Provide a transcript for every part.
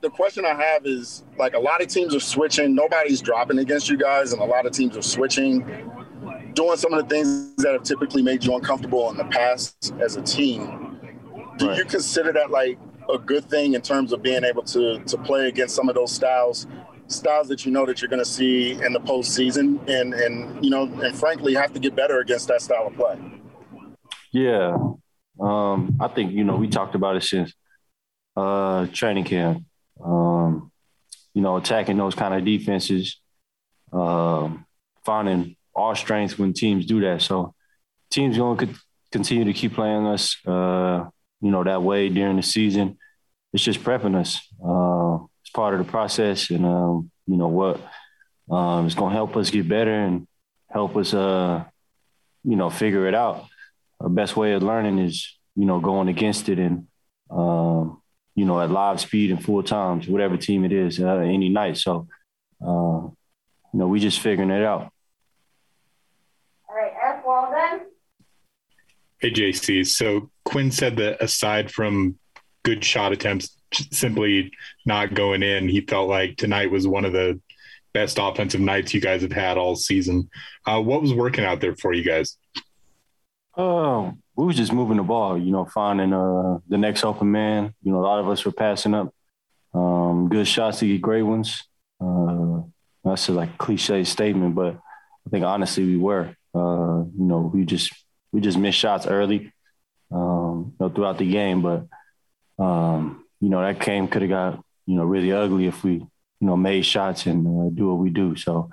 the question I have is like a lot of teams are switching. Nobody's dropping against you guys, and a lot of teams are switching, doing some of the things that have typically made you uncomfortable in the past as a team. Do right. you consider that like a good thing in terms of being able to to play against some of those styles, styles that you know that you're going to see in the postseason, and and you know, and frankly, have to get better against that style of play. Yeah, um, I think you know we talked about it since uh, training camp. Um, you know, attacking those kind of defenses, um, finding our strengths when teams do that. So teams going to continue to keep playing us, uh, you know, that way during the season. It's just prepping us. Uh, it's part of the process, and um, you know what, um, it's going to help us get better and help us, uh, you know, figure it out. The best way of learning is, you know, going against it and um, you know, at live speed and full times, whatever team it is, uh, any night. So, uh, you know, we just figuring it out. All right, Eric Walden. Hey, JC. So Quin said that aside from good shot attempts, simply not going in, he felt like tonight was one of the best offensive nights you guys have had all season. Uh, what was working out there for you guys? Oh, we was just moving the ball, you know, finding uh, the next open man. You know, a lot of us were passing up um, good shots to get great ones. Uh, that's a like cliche statement, but I think honestly we were. Uh, you know, we just we just missed shots early, um, you know, throughout the game. But um, you know, that game could have got you know really ugly if we you know made shots and uh, do what we do. So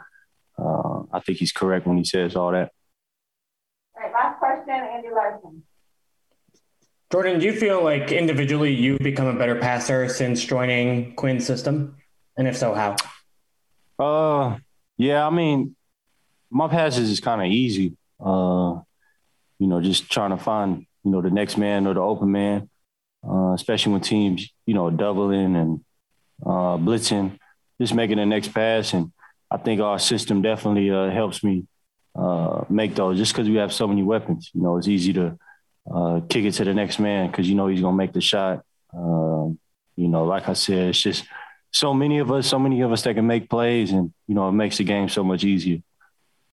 uh, I think he's correct when he says all that. Andy Larsen. Jordan, do you feel like individually you've become a better passer since joining Quin's system? And if so, how? Uh, yeah, I mean, my passes is kind of easy. Uh, you know, just trying to find, you know, the next man or the open man, uh, especially when teams, you know, doubling and uh, blitzing, just making the next pass. And I think our system definitely uh, helps me uh, make those just because we have so many weapons. You know, it's easy to uh, kick it to the next man because you know he's gonna make the shot. Um, you know, like I said, it's just so many of us, so many of us that can make plays, and you know, it makes the game so much easier.